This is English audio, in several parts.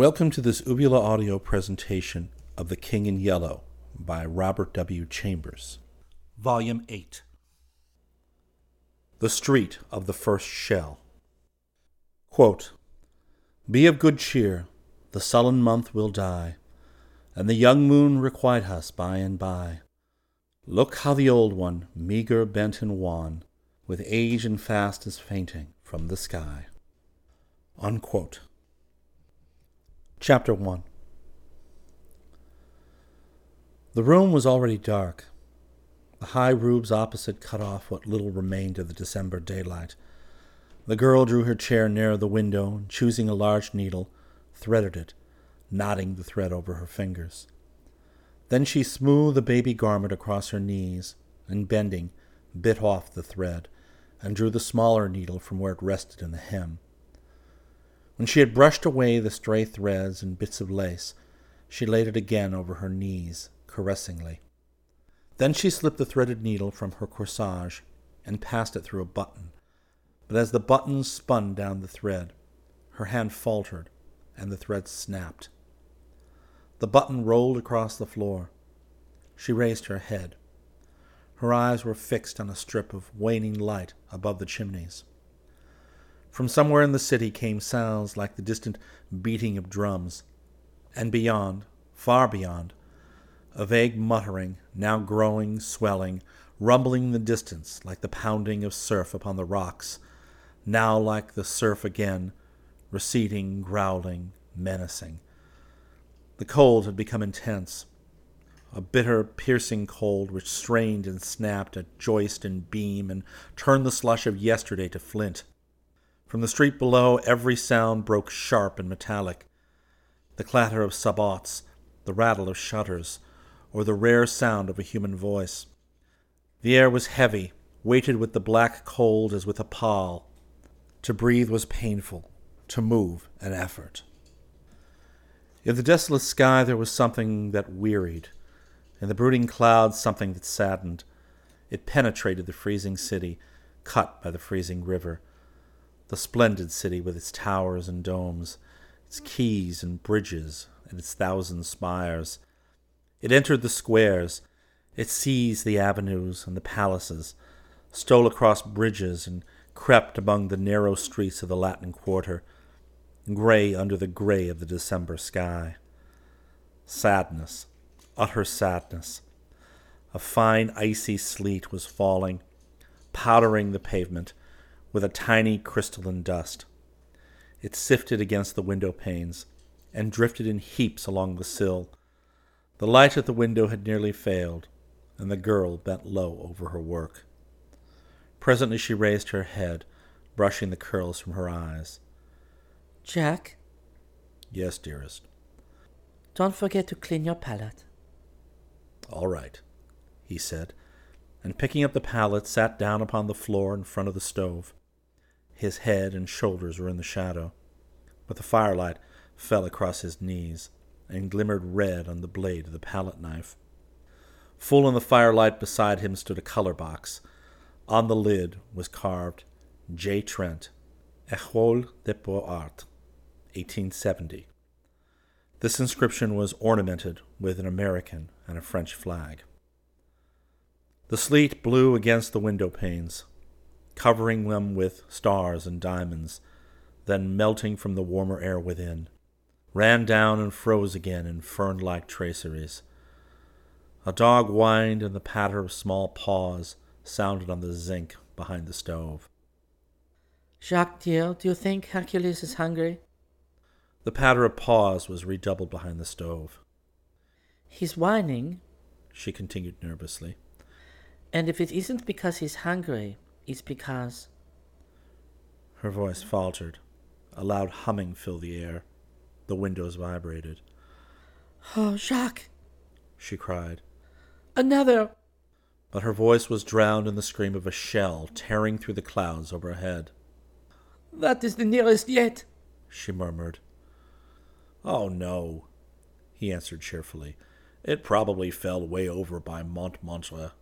Welcome to this Ubula audio presentation of The King in Yellow by Robert W. Chambers. Volume 8 The Street of the First Shell. Quote, Be of good cheer, the sullen month will die, and the young moon requite us by and by. Look how the old one, meagre, bent, and wan, with age and fast is fainting from the sky. Unquote. Chapter 1 The room was already dark. The high roofs opposite cut off what little remained of the December daylight. The girl drew her chair nearer the window and, choosing a large needle, threaded it, knotting the thread over her fingers. Then she smoothed the baby garment across her knees, and bending, bit off the thread, and drew the smaller needle from where it rested in the hem. When she had brushed away the stray threads and bits of lace, she laid it again over her knees, caressingly. Then she slipped the threaded needle from her corsage and passed it through a button. But as the button spun down the thread, her hand faltered and the thread snapped. The button rolled across the floor. She raised her head. Her eyes were fixed on a strip of waning light above the chimneys. From somewhere in the city came sounds like the distant beating of drums, and beyond, far beyond, a vague muttering, now growing, swelling, rumbling in the distance like the pounding of surf upon the rocks, now like the surf again, receding, growling, menacing. The cold had become intense, a bitter, piercing cold which strained and snapped at joist and beam and turned the slush of yesterday to flint. From the street below, every sound broke sharp and metallic the clatter of sabots, the rattle of shutters, or the rare sound of a human voice. The air was heavy, weighted with the black cold as with a pall. To breathe was painful, to move an effort. In the desolate sky there was something that wearied, in the brooding clouds something that saddened. It penetrated the freezing city, cut by the freezing river the splendid city with its towers and domes, its quays and bridges, and its thousand spires. It entered the squares, it seized the avenues and the palaces, stole across bridges, and crept among the narrow streets of the Latin Quarter, gray under the gray of the December sky. Sadness, utter sadness. A fine icy sleet was falling, powdering the pavement, with a tiny crystalline dust. It sifted against the window panes and drifted in heaps along the sill. The light at the window had nearly failed, and the girl bent low over her work. Presently she raised her head, brushing the curls from her eyes. Jack? Yes, dearest. Don't forget to clean your palette. All right, he said, and picking up the palette, sat down upon the floor in front of the stove. His head and shoulders were in the shadow, but the firelight fell across his knees and glimmered red on the blade of the palette knife. Full in the firelight beside him stood a color box. On the lid was carved J. Trent, École des Beaux-Arts, 1870. This inscription was ornamented with an American and a French flag. The sleet blew against the window panes, covering them with stars and diamonds, then melting from the warmer air within, ran down and froze again in fern like traceries. A dog whined, and the patter of small paws sounded on the zinc behind the stove. Jacques, dear, do you think Hercules is hungry? The patter of paws was redoubled behind the stove. He's whining. She continued nervously. And if it isn't because he's hungry, is because. Her voice faltered. A loud humming filled the air. The windows vibrated. Oh, Jacques! she cried. Another! But her voice was drowned in the scream of a shell tearing through the clouds overhead. That is the nearest yet, she murmured. Oh, no, he answered cheerfully. It probably fell way over by Montmartre.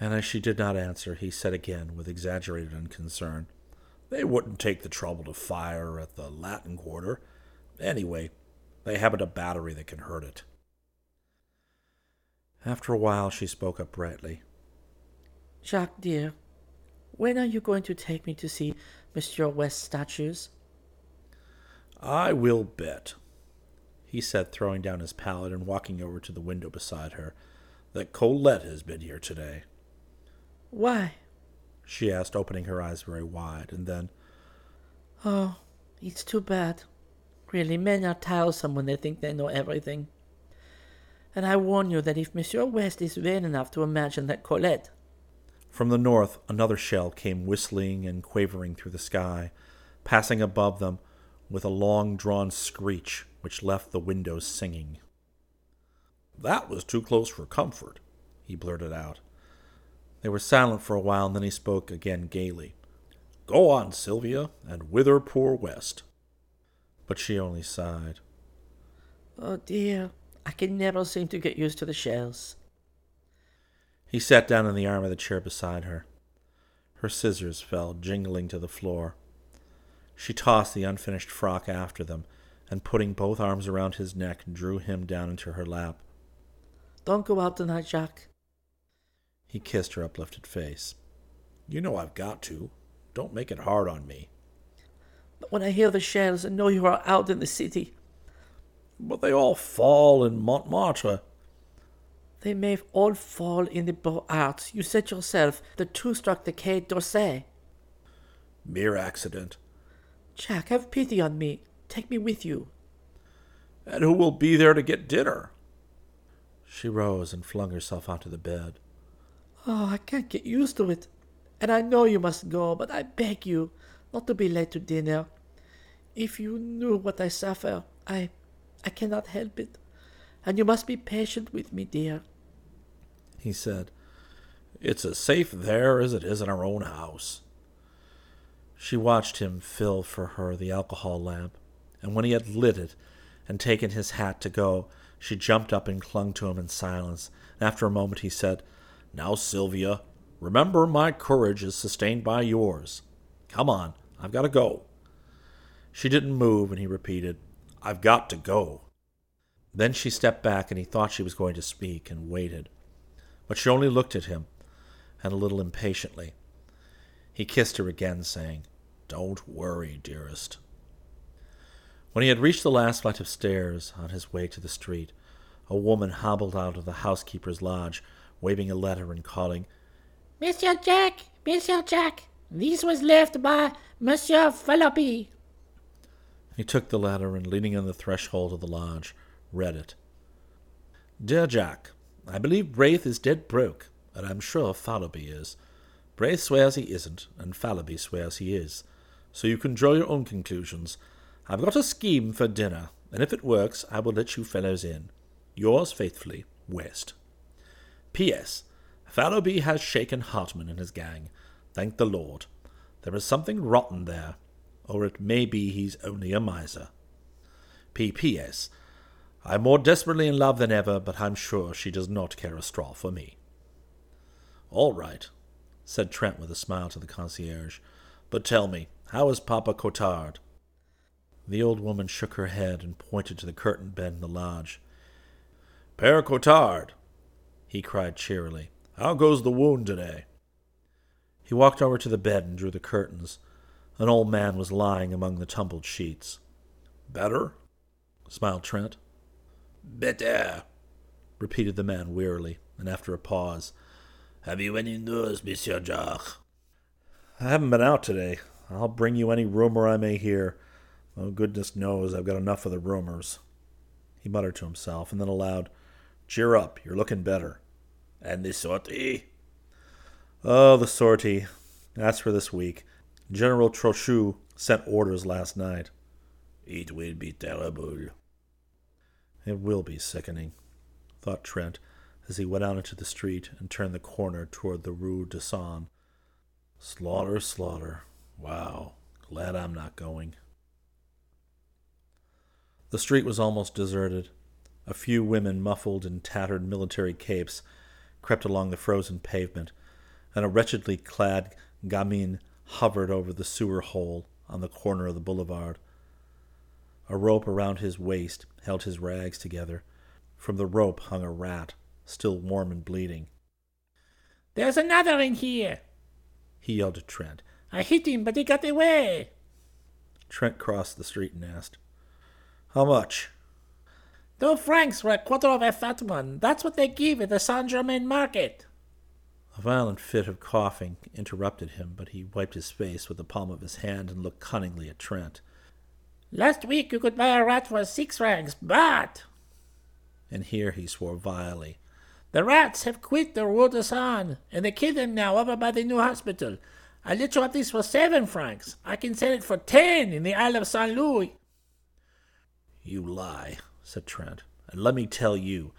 And as she did not answer, he said again with exaggerated unconcern, They wouldn't take the trouble to fire at the Latin Quarter. Anyway, they haven't a battery that can hurt it. After a while, she spoke up brightly. Jacques, dear, when are you going to take me to see Monsieur West's statues? I will bet, he said, throwing down his palette and walking over to the window beside her, that Colette has been here today. Why? she asked, opening her eyes very wide, and then, Oh, it's too bad. Really, men are tiresome when they think they know everything. And I warn you that if Monsieur West is vain enough to imagine that Colette. From the north, another shell came whistling and quavering through the sky, passing above them with a long drawn screech which left the windows singing. That was too close for comfort, he blurted out. They were silent for a while, and then he spoke again gaily. Go on, Sylvia, and wither poor West. But she only sighed. Oh dear, I can never seem to get used to the shells. He sat down in the arm of the chair beside her. Her scissors fell jingling to the floor. She tossed the unfinished frock after them, and putting both arms around his neck, drew him down into her lap. Don't go out tonight, Jacques. He kissed her uplifted face. You know I've got to. Don't make it hard on me. But when I hear the shells and know you are out in the city. But they all fall in Montmartre. They may all fall in the Beaux Arts. You said yourself the two struck the Quai d'Orsay. Mere accident. Jack, have pity on me. Take me with you. And who will be there to get dinner? She rose and flung herself onto the bed. Oh, I can't get used to it. And I know you must go, but I beg you not to be late to dinner. If you knew what I suffer, I I cannot help it. And you must be patient with me, dear. He said, It's as safe there as it is in our own house. She watched him fill for her the alcohol lamp, and when he had lit it and taken his hat to go, she jumped up and clung to him in silence. And after a moment he said, Now, Sylvia, remember my courage is sustained by yours. Come on, I've got to go. She didn't move, and he repeated, I've got to go. Then she stepped back, and he thought she was going to speak, and waited. But she only looked at him, and a little impatiently. He kissed her again, saying, Don't worry, dearest. When he had reached the last flight of stairs on his way to the street, a woman hobbled out of the housekeeper's lodge, waving a letter and calling, Monsieur Jack, Monsieur Jack, this was left by Monsieur Fallowby. He took the letter and, leaning on the threshold of the lodge, read it. Dear Jack, I believe Braith is dead broke, and I'm sure Fallowby is. Braith swears he isn't, and Fallowby swears he is. So you can draw your own conclusions. I've got a scheme for dinner, and if it works, I will let you fellows in. Yours faithfully, West. P.S. Fallowby has shaken Hartman and his gang. Thank the Lord. There is something rotten there, or it may be he's only a miser. P.P.S. I'm more desperately in love than ever, but I'm sure she does not care a straw for me. All right, said Trent with a smile to the concierge. But tell me, how is Papa Cottard? The old woman shook her head and pointed to the curtained bed in the lodge. Pere Cottard, he cried cheerily, how goes the wound today? He walked over to the bed and drew the curtains. An old man was lying among the tumbled sheets. Better? smiled Trent. Better, repeated the man wearily, and after a pause, Have you any news, Monsieur Jacques? I haven't been out today. I'll bring you any rumor I may hear. Oh, goodness knows I've got enough of the rumors. He muttered to himself, and then aloud, Cheer up, you're looking better. And the sortie? Oh, the sortie. That's for this week. General Trochu sent orders last night. It will be terrible. It will be sickening, thought Trent as he went out into the street and turned the corner toward the Rue de Seine. Slaughter, slaughter. Wow. Glad I'm not going. The street was almost deserted. A few women, muffled in tattered military capes, crept along the frozen pavement, and a wretchedly clad gamine hovered over the sewer hole on the corner of the boulevard. A rope around his waist held his rags together. From the rope hung a rat, still warm and bleeding. There's another in here. He yelled to Trent. I hit him, but he got away. Trent crossed the street and asked, How much? Two francs for a quarter of a fat one. That's what they give at the Saint Germain market. A violent fit of coughing interrupted him, but he wiped his face with the palm of his hand and looked cunningly at Trent. Last week you could buy a rat for six francs, but. And here he swore vilely. The rats have quit the Rue de Seine, and they kill them now over by the new hospital. I let you have this for seven francs. I can sell it for ten in the Isle of Saint Louis. You lie, said Trent. And let me tell you,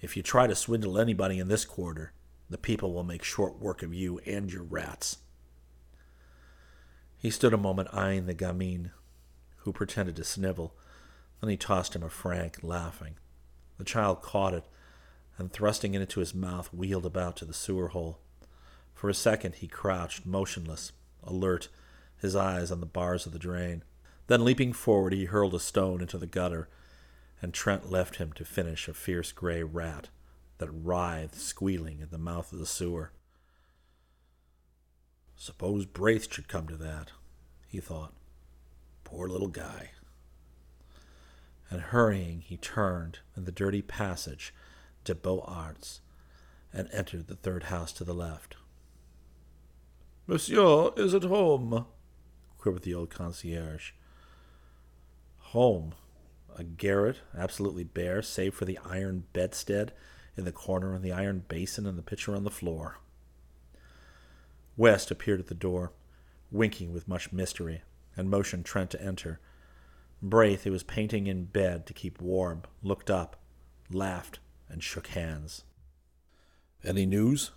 if you try to swindle anybody in this quarter, the people will make short work of you and your rats. He stood a moment eyeing the gamine, who pretended to snivel. Then he tossed him a franc, laughing. The child caught it, and thrusting it into his mouth, wheeled about to the sewer hole. For a second he crouched, motionless, alert, his eyes on the bars of the drain. Then, leaping forward, he hurled a stone into the gutter, and Trent left him to finish a fierce gray rat that writhed squealing in the mouth of the sewer. Suppose Braith should come to that, he thought. Poor little guy. And hurrying, he turned in the dirty passage to Beaux Arts and entered the third house to the left. Monsieur is at home, quivered the old concierge. Home. A garret, absolutely bare, save for the iron bedstead in the corner and the iron basin and the pitcher on the floor. West appeared at the door, winking with much mystery, and motioned Trent to enter. Braith, who was painting in bed to keep warm, looked up, laughed, and shook hands. Any news?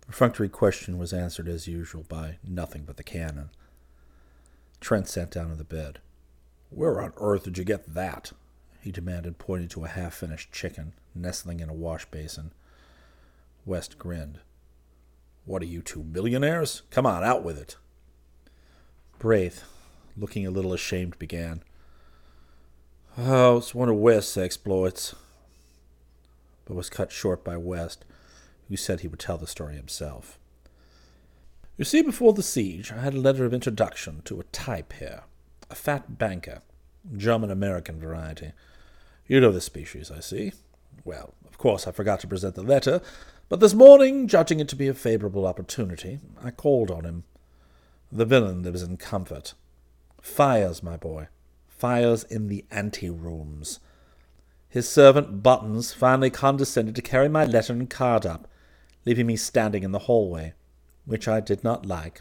The perfunctory question was answered as usual by nothing but the cannon. Trent sat down on the bed. Where on earth did you get that? he demanded, pointing to a half finished chicken nestling in a wash basin. West grinned. What are you two millionaires? Come on, out with it. Braith, looking a little ashamed, began. Oh, it's one of West's exploits, but was cut short by West, who said he would tell the story himself. You see, before the siege, I had a letter of introduction to a type here, a fat banker, German American variety. You know the species, I see. Well, of course, I forgot to present the letter, but this morning, judging it to be a favorable opportunity, I called on him. The villain lives in comfort. Fires, my boy. Fires in the ante-rooms. His servant Buttons finally condescended to carry my letter and card up, leaving me standing in the hallway, which I did not like.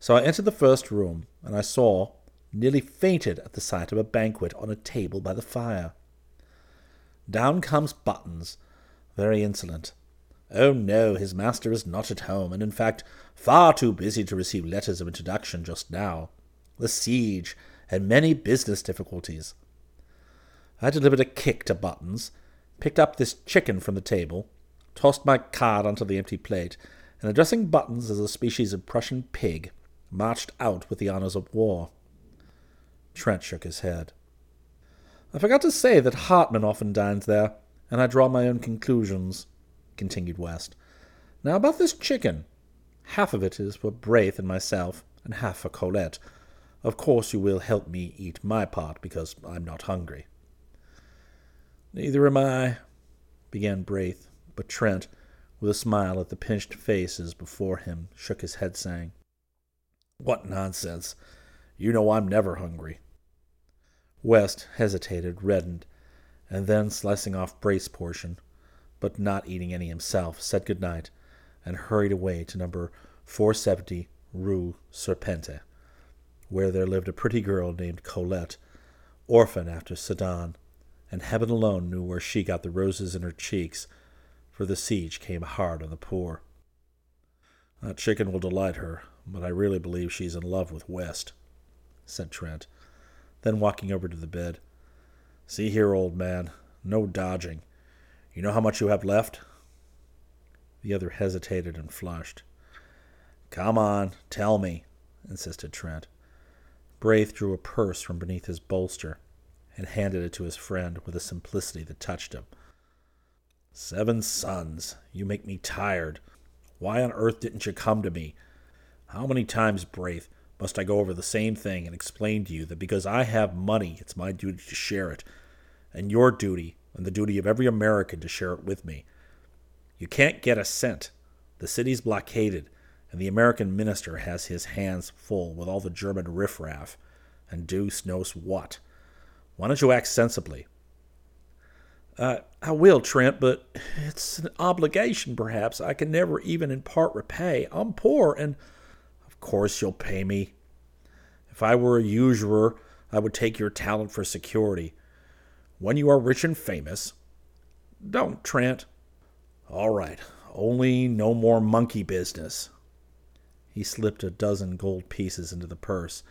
So I entered the first room, and I saw, nearly fainted at the sight of a banquet on a table by the fire. Down comes Buttons, very insolent. Oh no, his master is not at home, and in fact far too busy to receive letters of introduction just now. The siege, and many business difficulties. I delivered a kick to Buttons, picked up this chicken from the table, tossed my card onto the empty plate, and addressing Buttons as a species of Prussian pig, marched out with the honors of war. Trent shook his head. I forgot to say that Hartman often dines there, and I draw my own conclusions, continued West. Now about this chicken. Half of it is for Braith and myself, and half for Colette. Of course you will help me eat my part, because I'm not hungry. Neither am I, began Braith, but Trent, with a smile at the pinched faces before him, shook his head, saying, What nonsense! You know I'm never hungry. West hesitated, reddened, and then, slicing off Braith's portion, but not eating any himself, said good night and hurried away to number 470 Rue Serpente, where there lived a pretty girl named Colette, orphan after Sedan, and heaven alone knew where she got the roses in her cheeks, for the siege came hard on the poor. That chicken will delight her, but I really believe she's in love with West, said Trent then walking over to the bed. See here, old man, no dodging. You know how much you have left? The other hesitated and flushed. Come on, tell me, insisted Trent. Braith drew a purse from beneath his bolster and handed it to his friend with a simplicity that touched him. Seven sous, you make me tired. Why on earth didn't you come to me? How many times, Braith, must I go over the same thing and explain to you that because I have money, it's my duty to share it, and your duty, and the duty of every American to share it with me? You can't get a cent. The city's blockaded, and the American minister has his hands full with all the German riffraff, and deuce knows what. Why don't you act sensibly? Uh, I will, Trent, but it's an obligation, perhaps. I can never even in part repay. I'm poor, and course you'll pay me. If I were a usurer, I would take your talent for security. When you are rich and famous, don't, Trent. All right, only no more monkey business. He slipped a dozen gold pieces into the purse,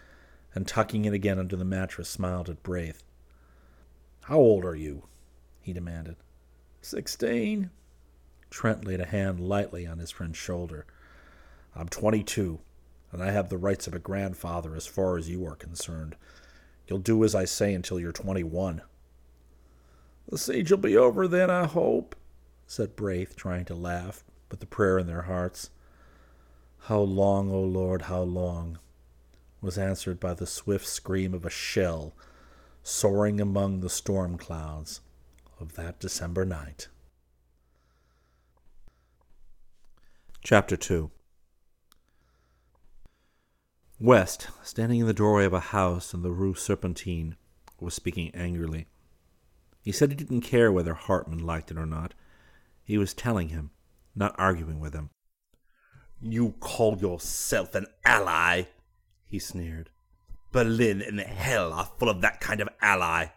and tucking it again under the mattress, smiled at Braith. How old are you? he demanded. Sixteen. Trent laid a hand lightly on his friend's shoulder. I'm twenty two, and I have the rights of a grandfather as far as you are concerned. You'll do as I say until you're twenty one. The siege will be over then, I hope, said Braith, trying to laugh, but the prayer in their hearts. How long, O Lord, how long? was answered by the swift scream of a shell soaring among the storm clouds of that December night. Chapter 2 West, standing in the doorway of a house in the Rue Serpentine, was speaking angrily. He said he didn't care whether Hartman liked it or not. He was telling him, not arguing with him. You call yourself an ally? he sneered. Berlin and hell are full of that kind of ally.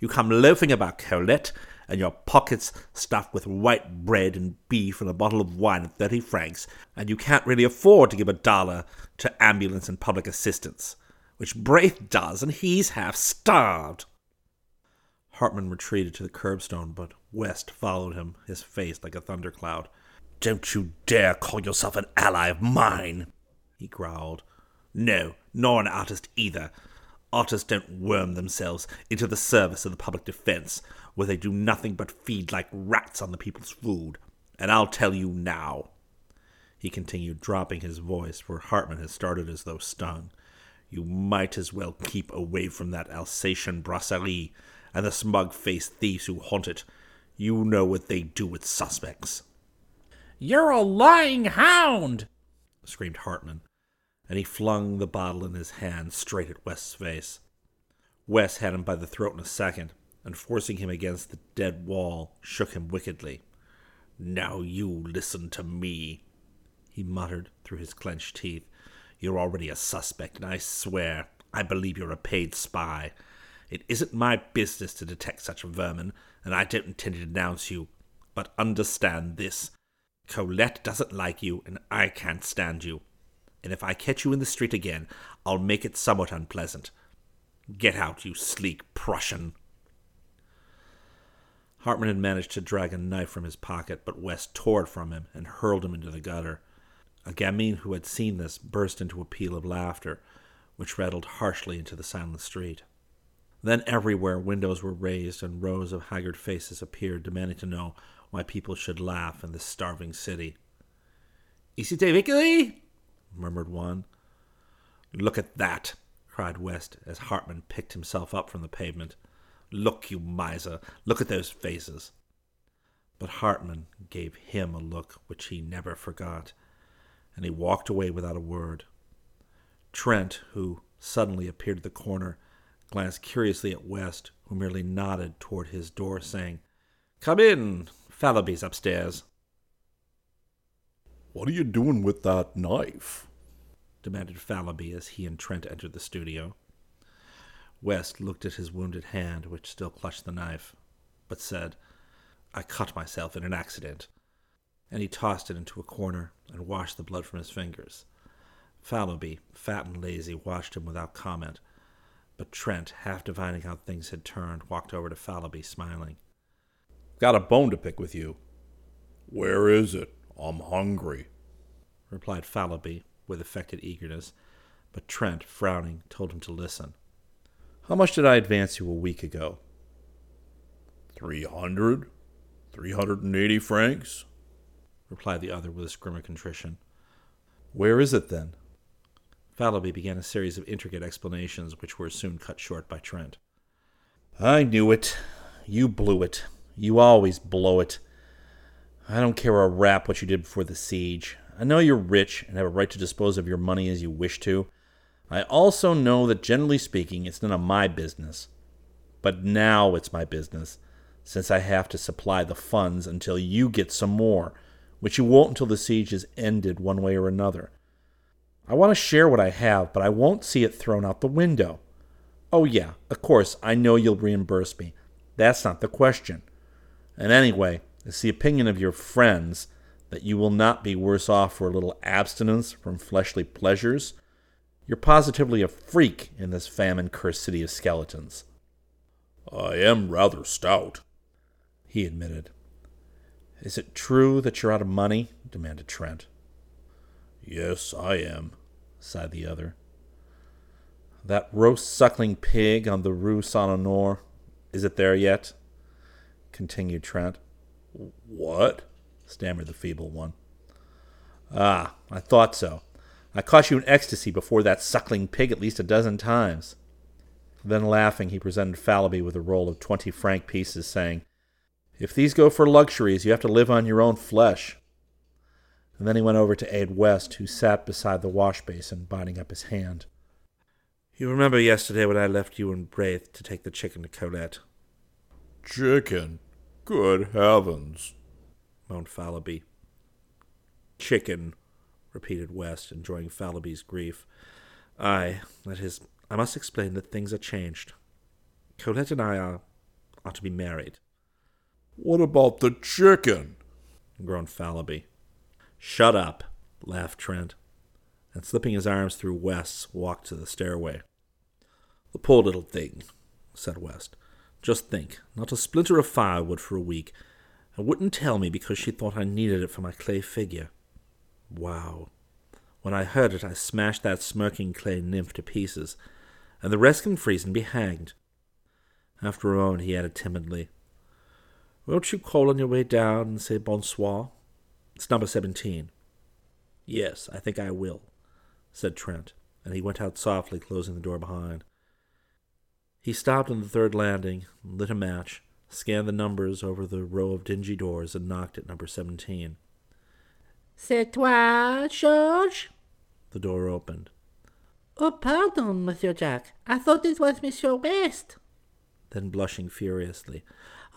You come loafing about Colette, and your pockets stuffed with white bread and beef and a bottle of wine at thirty francs, and you can't really afford to give a dollar to ambulance and public assistance, which Braith does, and he's half starved. Hartman retreated to the curbstone, but West followed him, his face like a thundercloud. Don't you dare call yourself an ally of mine, he growled. No, nor an artist either. Artists don't worm themselves into the service of the public defense, where they do nothing but feed like rats on the people's food. And I'll tell you now, he continued, dropping his voice, for Hartman had started as though stung. You might as well keep away from that Alsatian brasserie and the smug faced thieves who haunt it. You know what they do with suspects. You're a lying hound! screamed Hartman and he flung the bottle in his hand straight at West's face. West had him by the throat in a second, and forcing him against the dead wall, shook him wickedly. Now you listen to me, he muttered through his clenched teeth. You're already a suspect, and I swear I believe you're a paid spy. It isn't my business to detect such vermin, and I don't intend to denounce you. But understand this Colette doesn't like you, and I can't stand you and if I catch you in the street again, I'll make it somewhat unpleasant. Get out, you sleek Prussian. Hartman had managed to drag a knife from his pocket, but West tore it from him and hurled him into the gutter. A gamine who had seen this burst into a peal of laughter, which rattled harshly into the silent street. Then everywhere windows were raised and rows of haggard faces appeared, demanding to know why people should laugh in this starving city. Is it a victory? Murmured one. Look at that, cried West as Hartman picked himself up from the pavement. Look, you miser, look at those faces. But Hartman gave him a look which he never forgot, and he walked away without a word. Trent, who suddenly appeared at the corner, glanced curiously at West, who merely nodded toward his door, saying, Come in. Fallowby's upstairs. What are you doing with that knife? demanded Fallowby as he and Trent entered the studio. West looked at his wounded hand, which still clutched the knife, but said, I cut myself in an accident. And he tossed it into a corner and washed the blood from his fingers. Fallowby, fat and lazy, watched him without comment, but Trent, half divining how things had turned, walked over to Fallowby, smiling. Got a bone to pick with you. Where is it? I'm hungry, replied Fallowby with affected eagerness, but Trent, frowning, told him to listen. How much did I advance you a week ago? Three hundred? Three hundred and eighty francs? replied the other with a scream of contrition. Where is it then? Fallowby began a series of intricate explanations, which were soon cut short by Trent. I knew it. You blew it. You always blow it. I don't care a rap what you did before the siege. I know you're rich and have a right to dispose of your money as you wish to. I also know that generally speaking, it's none of my business. But now it's my business, since I have to supply the funds until you get some more, which you won't until the siege is ended one way or another. I want to share what I have, but I won't see it thrown out the window. Oh, yeah, of course, I know you'll reimburse me. That's not the question. And anyway, it's the opinion of your friends that you will not be worse off for a little abstinence from fleshly pleasures. You're positively a freak in this famine cursed city of skeletons. I am rather stout, he admitted. Is it true that you're out of money? demanded Trent. Yes, I am, sighed the other. That roast suckling pig on the Rue Saint Honore, is it there yet? continued Trent. What? stammered the feeble one. Ah, I thought so. I caught you in ecstasy before that suckling pig at least a dozen times. Then, laughing, he presented Fallowby with a roll of twenty franc pieces, saying, If these go for luxuries, you have to live on your own flesh. And then he went over to Aid West, who sat beside the wash basin, biting up his hand. You remember yesterday when I left you and Braith to take the chicken to Colette? Chicken? Good heavens! moaned Fallowby. Chicken, repeated West, enjoying Fallowby's grief. Ay, that is, I must explain that things are changed. Colette and I are, are to be married. What about the chicken? groaned Fallowby. Shut up, laughed Trent, and slipping his arms through West's, walked to the stairway. The poor little thing, said West. Just think, not a splinter of firewood for a week, and wouldn't tell me because she thought I needed it for my clay figure. Wow. When I heard it, I smashed that smirking clay nymph to pieces, and the rest can freeze and be hanged. After a moment, he added timidly, Won't you call on your way down and say bonsoir? It's number seventeen. Yes, I think I will, said Trent, and he went out softly, closing the door behind. He stopped on the third landing, lit a match, scanned the numbers over the row of dingy doors, and knocked at number seventeen. C'est toi, George? The door opened. Oh, pardon, Monsieur Jack. I thought it was Monsieur West. Then, blushing furiously,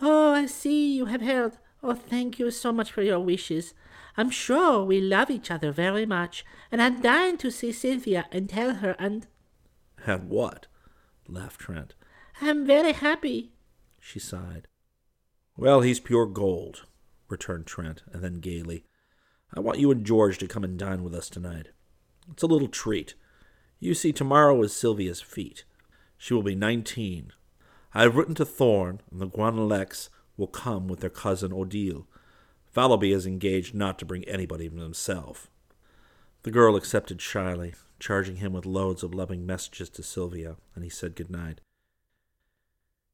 Oh, I see you have heard. Oh, thank you so much for your wishes. I'm sure we love each other very much, and I'm dying to see Cynthia and tell her, and Have what? laughed Trent. I'm very happy. She sighed. Well, he's pure gold, returned Trent, and then gaily, I want you and George to come and dine with us tonight. It's a little treat. You see, tomorrow is Sylvia's fete. She will be nineteen. I have written to Thorne, and the Guernalecs will come with their cousin Odile. Fallowby is engaged not to bring anybody but himself. The girl accepted shyly, charging him with loads of loving messages to Sylvia, and he said good night.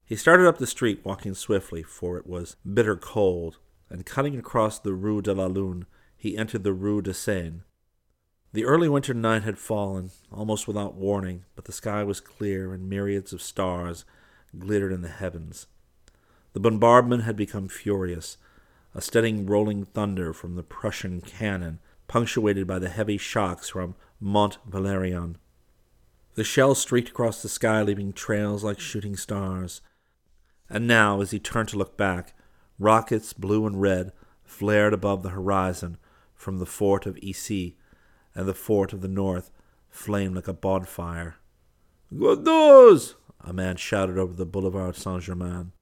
He started up the street, walking swiftly, for it was bitter cold, and cutting across the Rue de la Lune, he entered the Rue de Seine. The early winter night had fallen, almost without warning, but the sky was clear, and myriads of stars glittered in the heavens. The bombardment had become furious, a steady rolling thunder from the Prussian cannon, punctuated by the heavy shocks from Mont Valérien. The shells streaked across the sky, leaving trails like shooting stars. And now, as he turned to look back, rockets, blue and red, flared above the horizon from the fort of Issy, and the fort of the north flamed like a bonfire. Good news! A man shouted over the boulevard Saint Germain.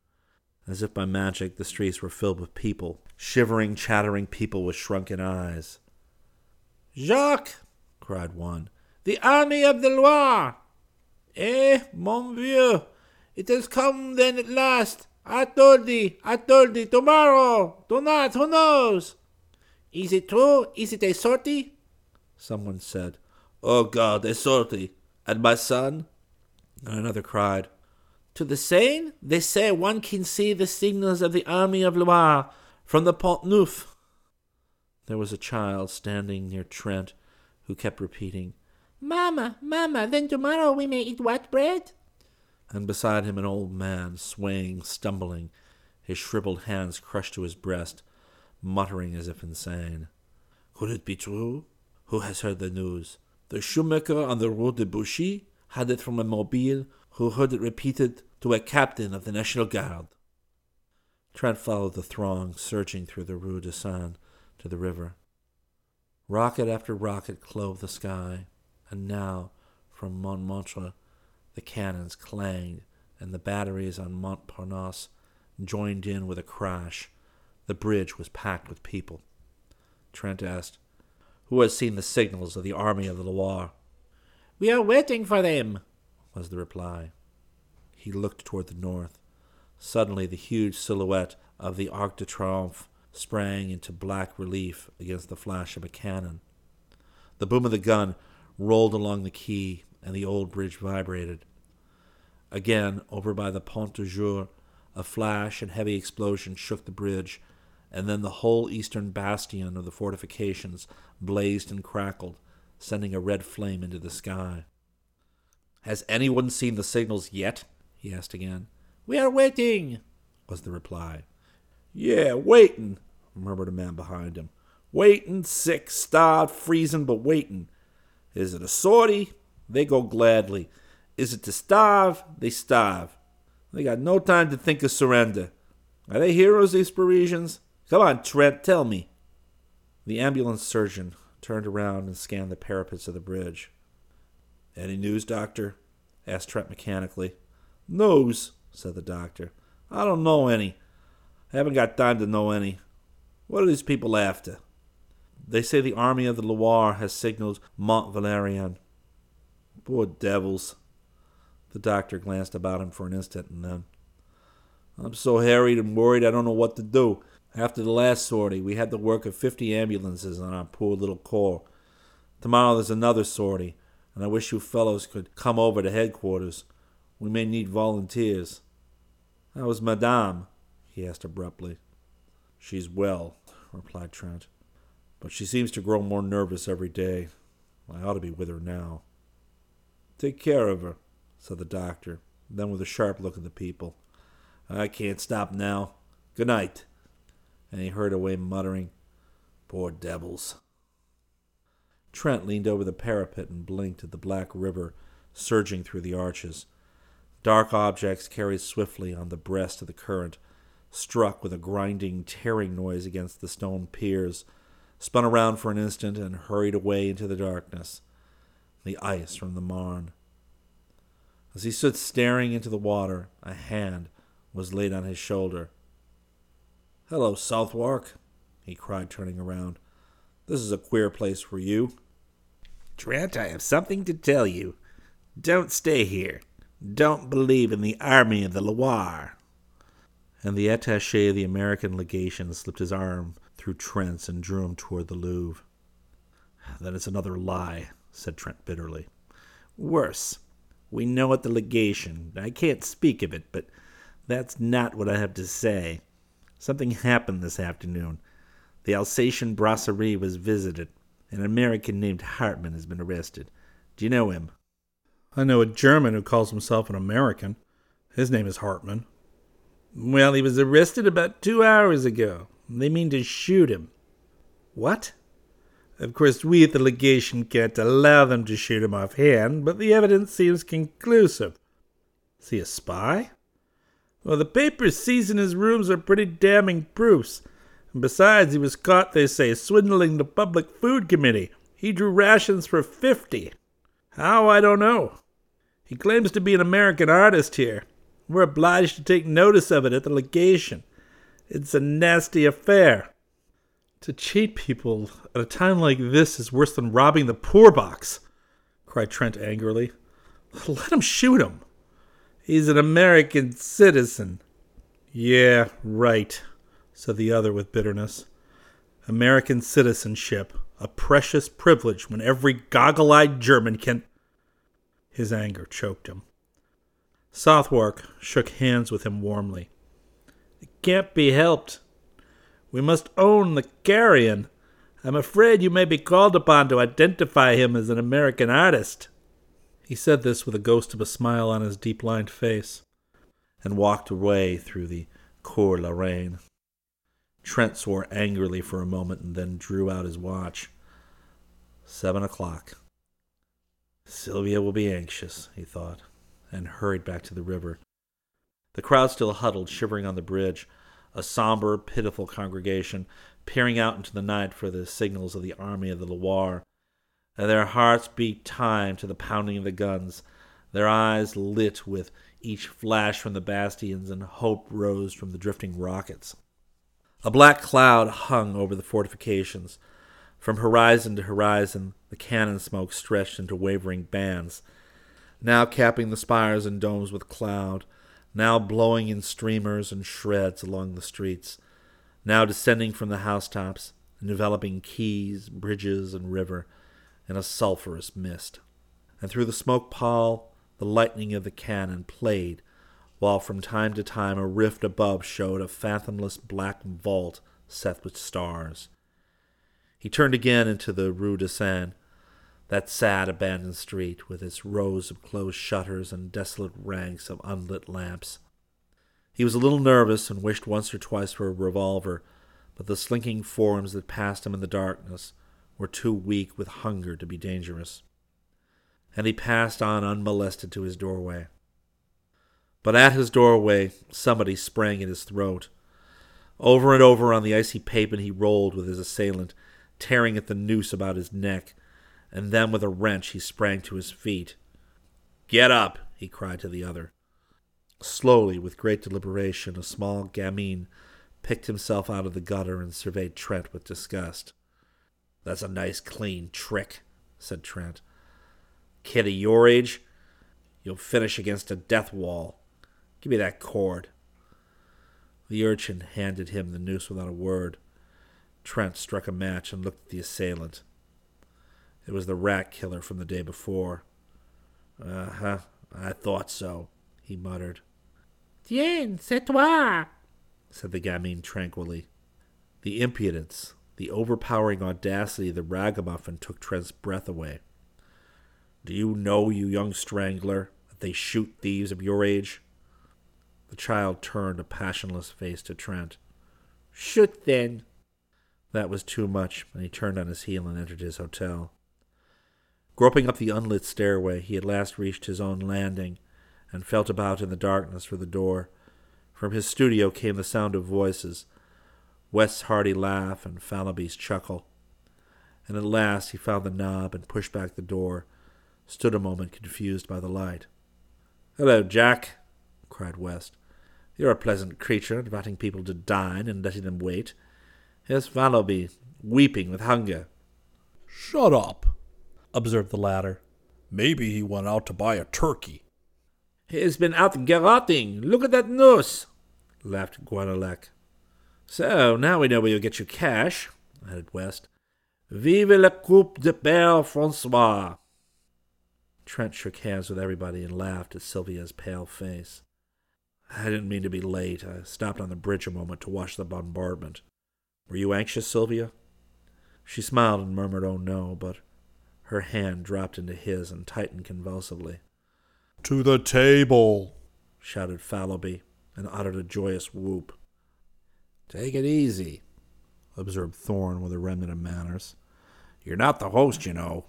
As if by magic, the streets were filled with people, shivering, chattering people with shrunken eyes. Jacques! cried one. The army of the Loire! Eh, mon vieux, it has come then at last. I told thee, I told thee, tomorrow, tonight, who knows? Is it true? Is it a sortie? Someone said, Oh God, a sortie. And my son? And another cried, To the Seine, they say one can see the signals of the army of Loire from the Pont Neuf. There was a child standing near Trent who kept repeating, Mamma, Mamma, then tomorrow we may eat white bread? And beside him an old man, swaying, stumbling, his shriveled hands crushed to his breast, muttering as if insane. Could it be true? Who has heard the news? The shoemaker on the Rue de Buchy had it from a mobile who heard it repeated to a captain of the National Guard. Trent followed the throng surging through the Rue de Seine to the river. Rocket after rocket clove the sky, and now, from Montmartre, the cannons clanged, and the batteries on Montparnasse joined in with a crash. The bridge was packed with people. Trent asked, Who has seen the signals of the Army of the Loire? We are waiting for them, was the reply. He looked toward the north. Suddenly, the huge silhouette of the Arc de Triomphe sprang into black relief against the flash of a cannon. The boom of the gun rolled along the quay, and the old bridge vibrated. Again, over by the Pont du Jour, a flash and heavy explosion shook the bridge, and then the whole eastern bastion of the fortifications blazed and crackled, sending a red flame into the sky. Has anyone seen the signals yet? he asked again. We are waiting, was the reply. Yeah, waitin', murmured a man behind him. Waitin', sick, starved, freezin', but waitin'. Is it a sortie? They go gladly. Is it to starve? They starve. They got no time to think of surrender. Are they heroes, these Parisians? Come on, Trent, tell me. The ambulance surgeon turned around and scanned the parapets of the bridge. Any news, doctor? asked Trent mechanically. News, said the doctor. I don't know any. I haven't got time to know any. What are these people after? They say the army of the Loire has signaled Mont Valérien. Poor devils. The doctor glanced about him for an instant and then. I'm so harried and worried I don't know what to do. After the last sortie, we had the work of 50 ambulances on our poor little corps. Tomorrow there's another sortie, and I wish you fellows could come over to headquarters. We may need volunteers. How is Madame? he asked abruptly. She's well, replied Trent, but she seems to grow more nervous every day. I ought to be with her now. Take care of her, said the doctor, then with a sharp look at the people. I can't stop now. Good night. And he hurried away, muttering, Poor devils. Trent leaned over the parapet and blinked at the black river surging through the arches. Dark objects carried swiftly on the breast of the current, struck with a grinding, tearing noise against the stone piers, spun around for an instant, and hurried away into the darkness. The ice from the Marne. As he stood staring into the water, a hand was laid on his shoulder. Hello, Southwark, he cried, turning around. This is a queer place for you. Trent, I have something to tell you. Don't stay here. Don't believe in the army of the Loire. And the attaché of the American legation slipped his arm through Trent's and drew him toward the Louvre. Then it's another lie, said Trent bitterly. Worse. We know at the legation. I can't speak of it, but that's not what I have to say. Something happened this afternoon. The Alsatian brasserie was visited. An American named Hartman has been arrested. Do you know him? I know a German who calls himself an American. His name is Hartman. Well, he was arrested about two hours ago. They mean to shoot him. What? Of course, we at the legation can't allow them to shoot him offhand, but the evidence seems conclusive. Is he a spy? Well, the papers seized in his rooms are pretty damning proofs. And besides, he was caught, they say, swindling the Public Food Committee. He drew rations for fifty. How, I don't know. He claims to be an American artist here. We're obliged to take notice of it at the legation. It's a nasty affair. To cheat people at a time like this is worse than robbing the poor box, cried Trent angrily. Let him shoot him. He's an American citizen. Yeah, right, said the other with bitterness. American citizenship, a precious privilege when every goggle eyed German can. His anger choked him. Southwark shook hands with him warmly. It can't be helped. We must own the carrion. I'm afraid you may be called upon to identify him as an American artist. He said this with a ghost of a smile on his deep lined face, and walked away through the Cours la Reine. Trent swore angrily for a moment and then drew out his watch. Seven o'clock. Sylvia will be anxious, he thought, and hurried back to the river. The crowd still huddled, shivering on the bridge, a somber, pitiful congregation, peering out into the night for the signals of the army of the Loire. And their hearts beat time to the pounding of the guns, their eyes lit with each flash from the bastions, and hope rose from the drifting rockets. A black cloud hung over the fortifications. From horizon to horizon, the cannon smoke stretched into wavering bands, now capping the spires and domes with cloud, now blowing in streamers and shreds along the streets, now descending from the housetops, and enveloping quays, bridges, and river in a sulphurous mist. And through the smoke pall, the lightning of the cannon played, while from time to time a rift above showed a fathomless black vault set with stars. He turned again into the Rue de Seine, that sad abandoned street with its rows of closed shutters and desolate ranks of unlit lamps. He was a little nervous and wished once or twice for a revolver, but the slinking forms that passed him in the darkness were too weak with hunger to be dangerous. And he passed on unmolested to his doorway. But at his doorway somebody sprang at his throat. Over and over on the icy pavement he rolled with his assailant, tearing at the noose about his neck, and then with a wrench he sprang to his feet. Get up, he cried to the other. Slowly, with great deliberation, a small gamine picked himself out of the gutter and surveyed Trent with disgust. That's a nice clean trick, said Trent. Kid of your age, you'll finish against a death wall. Give me that cord. The urchin handed him the noose without a word. Trent struck a match and looked at the assailant. It was the rat killer from the day before. Uh huh, I thought so, he muttered. Tiens, c'est toi, said the gamine tranquilly. The impudence, the overpowering audacity of the ragamuffin took Trent's breath away. Do you know, you young strangler, that they shoot thieves of your age? The child turned a passionless face to Trent. Shoot then. That was too much, and he turned on his heel and entered his hotel. Groping up the unlit stairway, he at last reached his own landing and felt about in the darkness for the door. From his studio came the sound of voices, West's hearty laugh and Fallowby's chuckle. And at last he found the knob and pushed back the door, stood a moment confused by the light. Hello, Jack, cried West. You're a pleasant creature, inviting people to dine and letting them wait. Here's Fallowby, weeping with hunger. Shut up, observed the latter. Maybe he went out to buy a turkey. He's been out garroting. Look at that noose, laughed Guernalec. So now we know where you'll get your cash, added West. Vive la coupe de Père Francois. Trent shook hands with everybody and laughed at Sylvia's pale face. I didn't mean to be late. I stopped on the bridge a moment to watch the bombardment. Were you anxious, Sylvia? She smiled and murmured, Oh no, but her hand dropped into his and tightened convulsively. To the table, shouted Fallowby, and uttered a joyous whoop. Take it easy, observed Thorne with a remnant of manners. You're not the host, you know.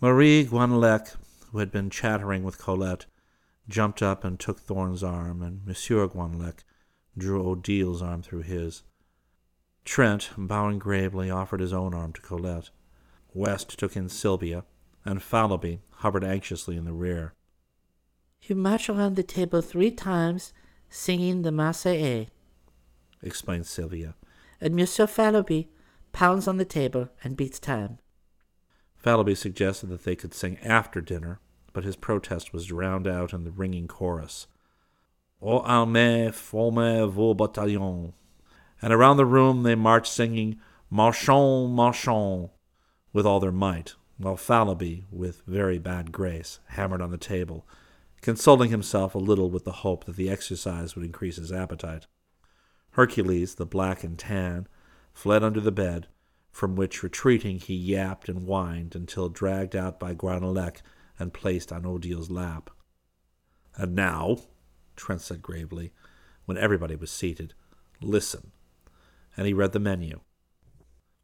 Marie Guernalec, who had been chattering with Colette, jumped up and took Thorne's arm, and Monsieur Guernalec drew Odile's arm through his. Trent, bowing gravely, offered his own arm to Colette. West took in Sylvia, and Fallowby hovered anxiously in the rear. You march around the table three times, singing the Marseillaise, explained Sylvia. And Monsieur Fallowby pounds on the table and beats time. Fallowby suggested that they could sing after dinner, but his protest was drowned out in the ringing chorus. O armée, formez vos bataillons. And around the room they marched singing Marchons, marchons, with all their might, while Fallowby, with very bad grace, hammered on the table, consulting himself a little with the hope that the exercise would increase his appetite. Hercules, the black and tan, fled under the bed, from which retreating he yapped and whined until dragged out by Guernalec and placed on Odile's lap. And now, Trent said gravely, when everybody was seated, listen. And he read the menu.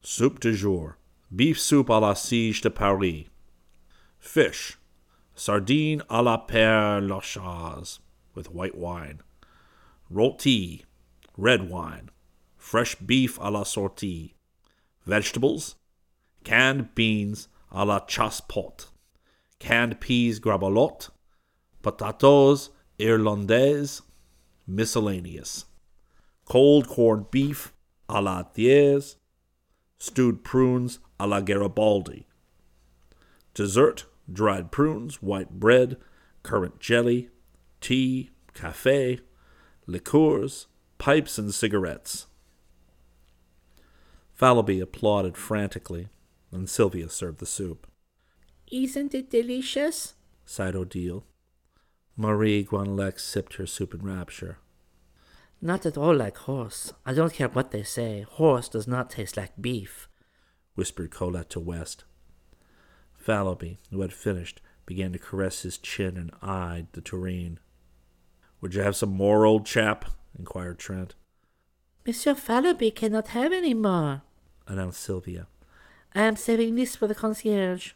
Soup du jour, beef soup à la Siege de Paris. Fish, sardine à la Père Lachaise, with white wine. Rôti, red wine. Fresh beef à la sortie. Vegetables, canned beans à la Chassepot, canned peas gravelotte, potatoes irlandaises, miscellaneous, cold corned beef à la Thiers, stewed prunes à la Garibaldi, dessert, dried prunes, white bread, currant jelly, tea, cafe, liqueurs, pipes, and cigarettes. Fallowby applauded frantically, and Sylvia served the soup. Isn't it delicious? sighed Odile. Marie Guernalec sipped her soup in rapture. Not at all like horse. I don't care what they say. Horse does not taste like beef. whispered Colette to West. Fallowby, who had finished, began to caress his chin and eyed the tureen. Would you have some more, old chap? inquired Trent. Monsieur Fallowby cannot have any more. announced Sylvia. I am saving this for the concierge.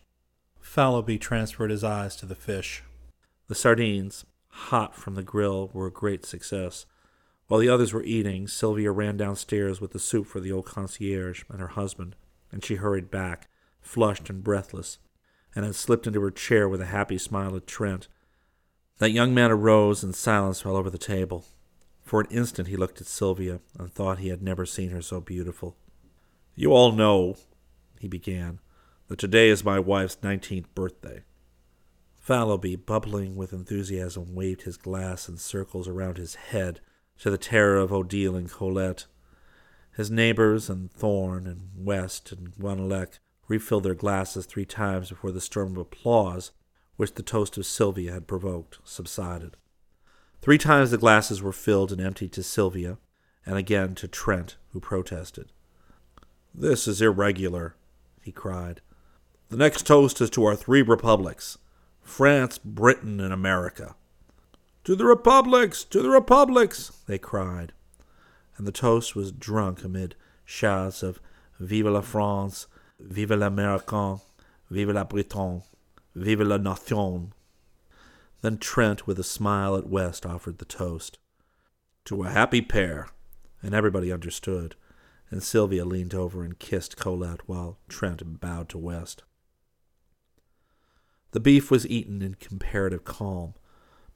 Fallowby transferred his eyes to the fish. The sardines, hot from the grill, were a great success. While the others were eating, Sylvia ran downstairs with the soup for the old concierge and her husband, and she hurried back, flushed and breathless, and had slipped into her chair with a happy smile at Trent. That young man arose, and silence fell over the table. For an instant he looked at Sylvia and thought he had never seen her so beautiful. You all know, he began, that today is my wife's nineteenth birthday. Fallowby, bubbling with enthusiasm, waved his glass in circles around his head, to the terror of Odile and Colette. His neighbors and Thorne and West and Guernalec refilled their glasses three times before the storm of applause which the toast of Sylvia had provoked subsided. Three times the glasses were filled and emptied to Sylvia, and again to Trent, who protested. This is irregular, he cried. The next toast is to our three republics France, Britain, and America. To the republics! To the republics! they cried. And the toast was drunk amid shouts of Vive la France, Vive l'Américain, Vive la Breton, Vive la Nation. Then Trent, with a smile at West, offered the toast. To a happy pair. And everybody understood, and Sylvia leaned over and kissed Colette while Trent bowed to West. The beef was eaten in comparative calm,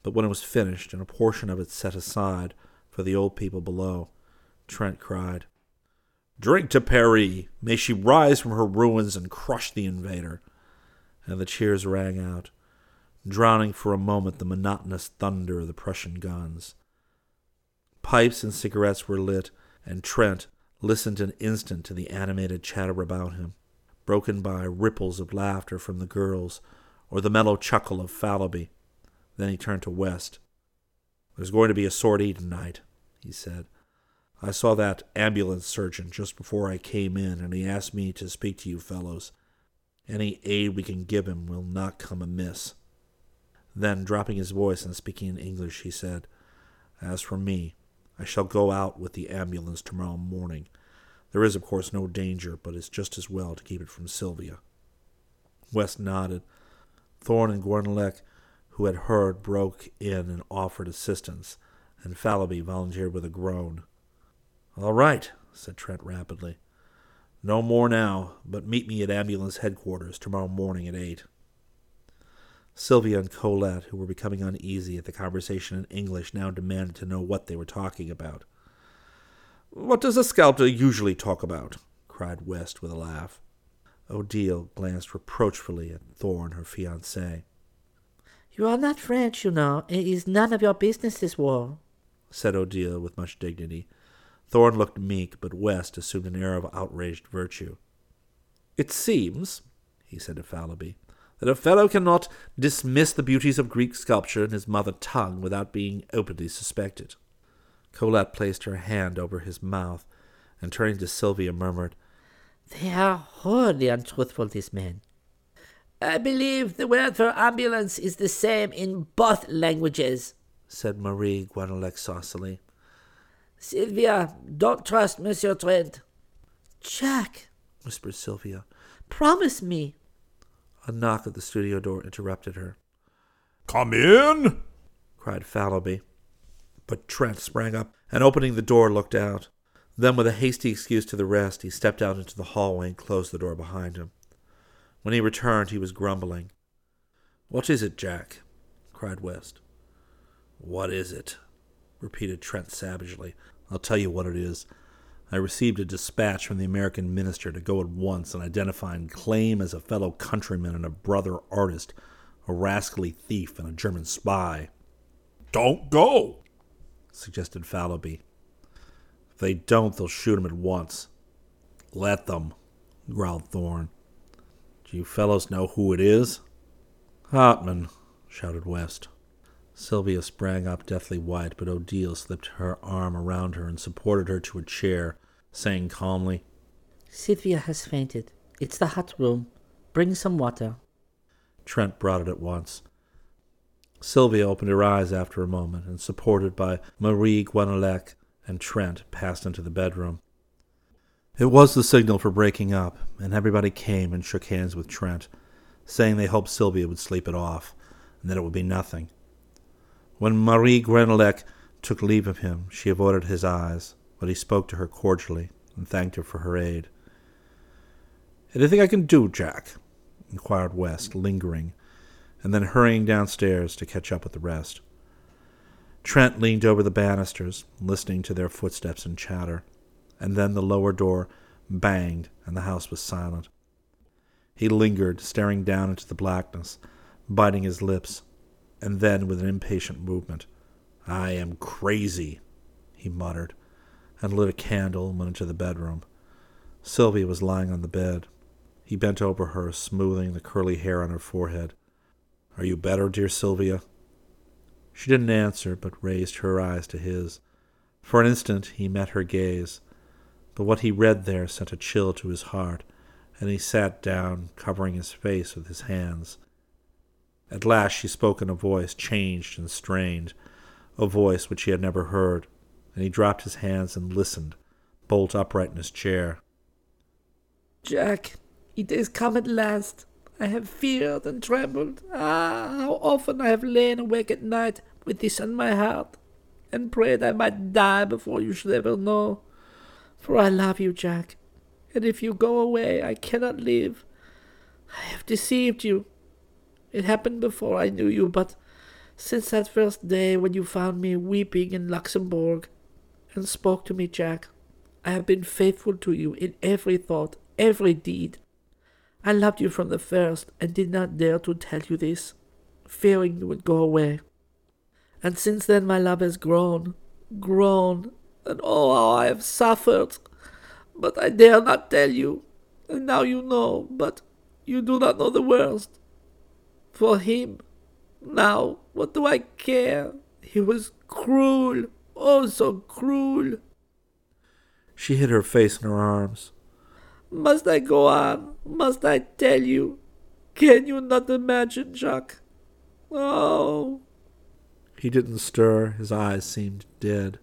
but when it was finished and a portion of it set aside for the old people below, Trent cried, Drink to Paris! May she rise from her ruins and crush the invader! And the cheers rang out, drowning for a moment the monotonous thunder of the Prussian guns. Pipes and cigarettes were lit, and Trent listened an instant to the animated chatter about him, broken by ripples of laughter from the girls or the mellow chuckle of Fallowby. Then he turned to West. There's going to be a sortie tonight, he said. I saw that ambulance surgeon just before I came in, and he asked me to speak to you fellows. Any aid we can give him will not come amiss. Then, dropping his voice and speaking in English, he said, As for me, I shall go out with the ambulance tomorrow morning. There is, of course, no danger, but it's just as well to keep it from Sylvia. West nodded. Thorne and Guernalec, who had heard, broke in and offered assistance, and Fallowby volunteered with a groan. All right, said Trent rapidly. No more now, but meet me at ambulance headquarters tomorrow morning at eight. Sylvia and Colette, who were becoming uneasy at the conversation in English, now demanded to know what they were talking about. What does a sculptor usually talk about? cried West with a laugh. Odile glanced reproachfully at Thorne, her fiancé. You are not French, you know. It is none of your business, this war. said Odile with much dignity. Thorne looked meek, but West assumed an air of outraged virtue. It seems, he said to Fallowby, that a fellow cannot dismiss the beauties of Greek sculpture in his mother tongue without being openly suspected. Colette placed her hand over his mouth, and turning to Sylvia, murmured, They are horribly untruthful, these men. I believe the word for ambulance is the same in both languages, said Marie Guernalec saucily. Sylvia, don't trust Monsieur Trent. Jack, whispered Sylvia. Promise me. A knock at the studio door interrupted her. Come in, cried Fallowby. But Trent sprang up and, opening the door, looked out. Then, with a hasty excuse to the rest, he stepped out into the hallway and closed the door behind him. When he returned, he was grumbling. What is it, Jack? cried West. What is it? repeated Trent savagely. I'll tell you what it is. I received a dispatch from the American minister to go at once and identify and claim as a fellow countryman and a brother artist a rascally thief and a German spy. Don't go, suggested Fallowby. If they don't, they'll shoot him at once. Let them, growled Thorne. Do you fellows know who it is? Hartman, shouted West. Sylvia sprang up deathly white, but Odile slipped her arm around her and supported her to a chair, saying calmly, Sylvia has fainted. It's the hot room. Bring some water. Trent brought it at once. Sylvia opened her eyes after a moment, and supported by Marie Guernalec and Trent, passed into the bedroom. It was the signal for breaking up, and everybody came and shook hands with Trent, saying they hoped Sylvia would sleep it off, and that it would be nothing. When Marie Guernalec took leave of him, she avoided his eyes, but he spoke to her cordially and thanked her for her aid. Anything I can do, Jack? inquired West, lingering, and then hurrying downstairs to catch up with the rest. Trent leaned over the banisters, listening to their footsteps and chatter, and then the lower door banged and the house was silent. He lingered, staring down into the blackness, biting his lips, and then, with an impatient movement, I am crazy, he muttered, and lit a candle and went into the bedroom. Sylvia was lying on the bed. He bent over her, smoothing the curly hair on her forehead. Are you better, dear Sylvia? She didn't answer, but raised her eyes to his. For an instant he met her gaze, but what he read there sent a chill to his heart, and he sat down, covering his face with his hands. At last she spoke in a voice changed and strained, a voice which he had never heard, and he dropped his hands and listened, bolt upright in his chair. Jack, it is come at last. I have feared and trembled. Ah, how often I have lain awake at night with this on my heart, and prayed I might die before you should ever know. For I love you, Jack, and if you go away, I cannot live. I have deceived you, it happened before I knew you, but since that first day when you found me weeping in Luxembourg and spoke to me, Jack, I have been faithful to you in every thought, every deed. I loved you from the first and did not dare to tell you this, fearing you would go away. And since then my love has grown, grown, and oh, how I have suffered. But I dare not tell you, and now you know, but you do not know the worst for him. Now, what do I care? He was cruel, oh, so cruel. She hid her face in her arms. Must I go on? Must I tell you? Can you not imagine, Jacques? Oh. He didn't stir. His eyes seemed dead.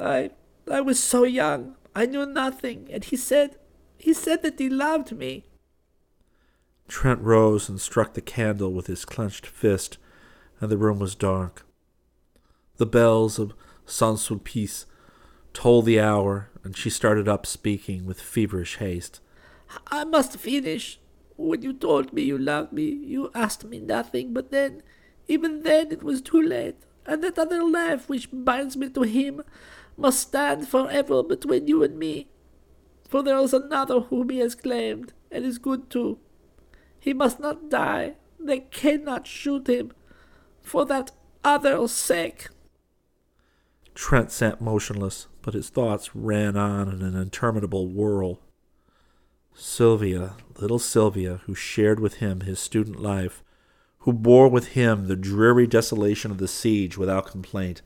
I I was so young. I knew nothing, and he said he said that he loved me. Trent rose and struck the candle with his clenched fist, and the room was dark. The bells of Saint Sulpice tolled the hour, and she started up speaking with feverish haste. I must finish. When you told me you loved me, you asked me nothing, but then, even then, it was too late, and that other life which binds me to him must stand forever between you and me. For there is another whom he has claimed, and is good too. He must not die. They cannot shoot him for that other's sake. Trent sat motionless, but his thoughts ran on in an interminable whirl. Sylvia, little Sylvia, who shared with him his student life, who bore with him the dreary desolation of the siege without complaint.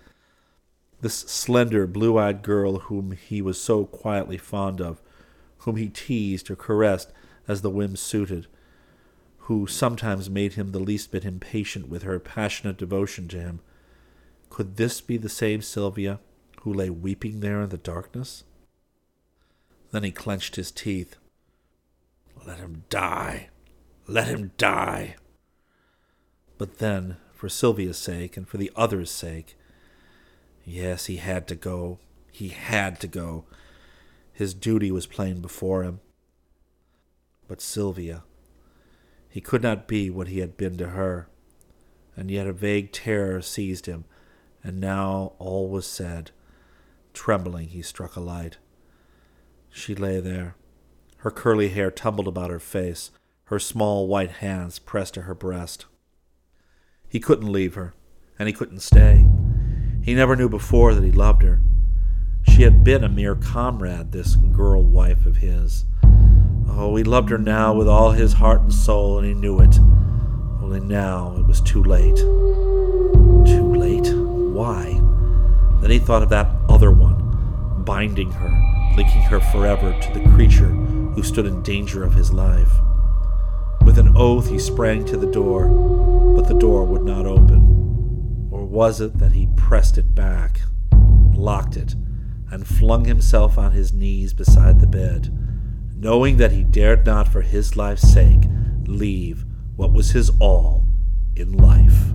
This slender, blue eyed girl whom he was so quietly fond of, whom he teased or caressed as the whim suited, who sometimes made him the least bit impatient with her passionate devotion to him. Could this be the same Sylvia who lay weeping there in the darkness? Then he clenched his teeth. Let him die. Let him die. But then, for Sylvia's sake and for the others' sake, yes, he had to go. He had to go. His duty was plain before him. But Sylvia, he could not be what he had been to her, and yet a vague terror seized him, and now all was said. Trembling, he struck a light. She lay there. Her curly hair tumbled about her face, her small white hands pressed to her breast. He couldn't leave her, and he couldn't stay. He never knew before that he loved her. She had been a mere comrade, this girl wife of his. Oh, he loved her now with all his heart and soul, and he knew it. Only now it was too late. Too late? Why? Then he thought of that other one, binding her, linking her forever to the creature who stood in danger of his life. With an oath, he sprang to the door, but the door would not open. Was it that he pressed it back, locked it, and flung himself on his knees beside the bed, knowing that he dared not, for his life's sake, leave what was his all in life?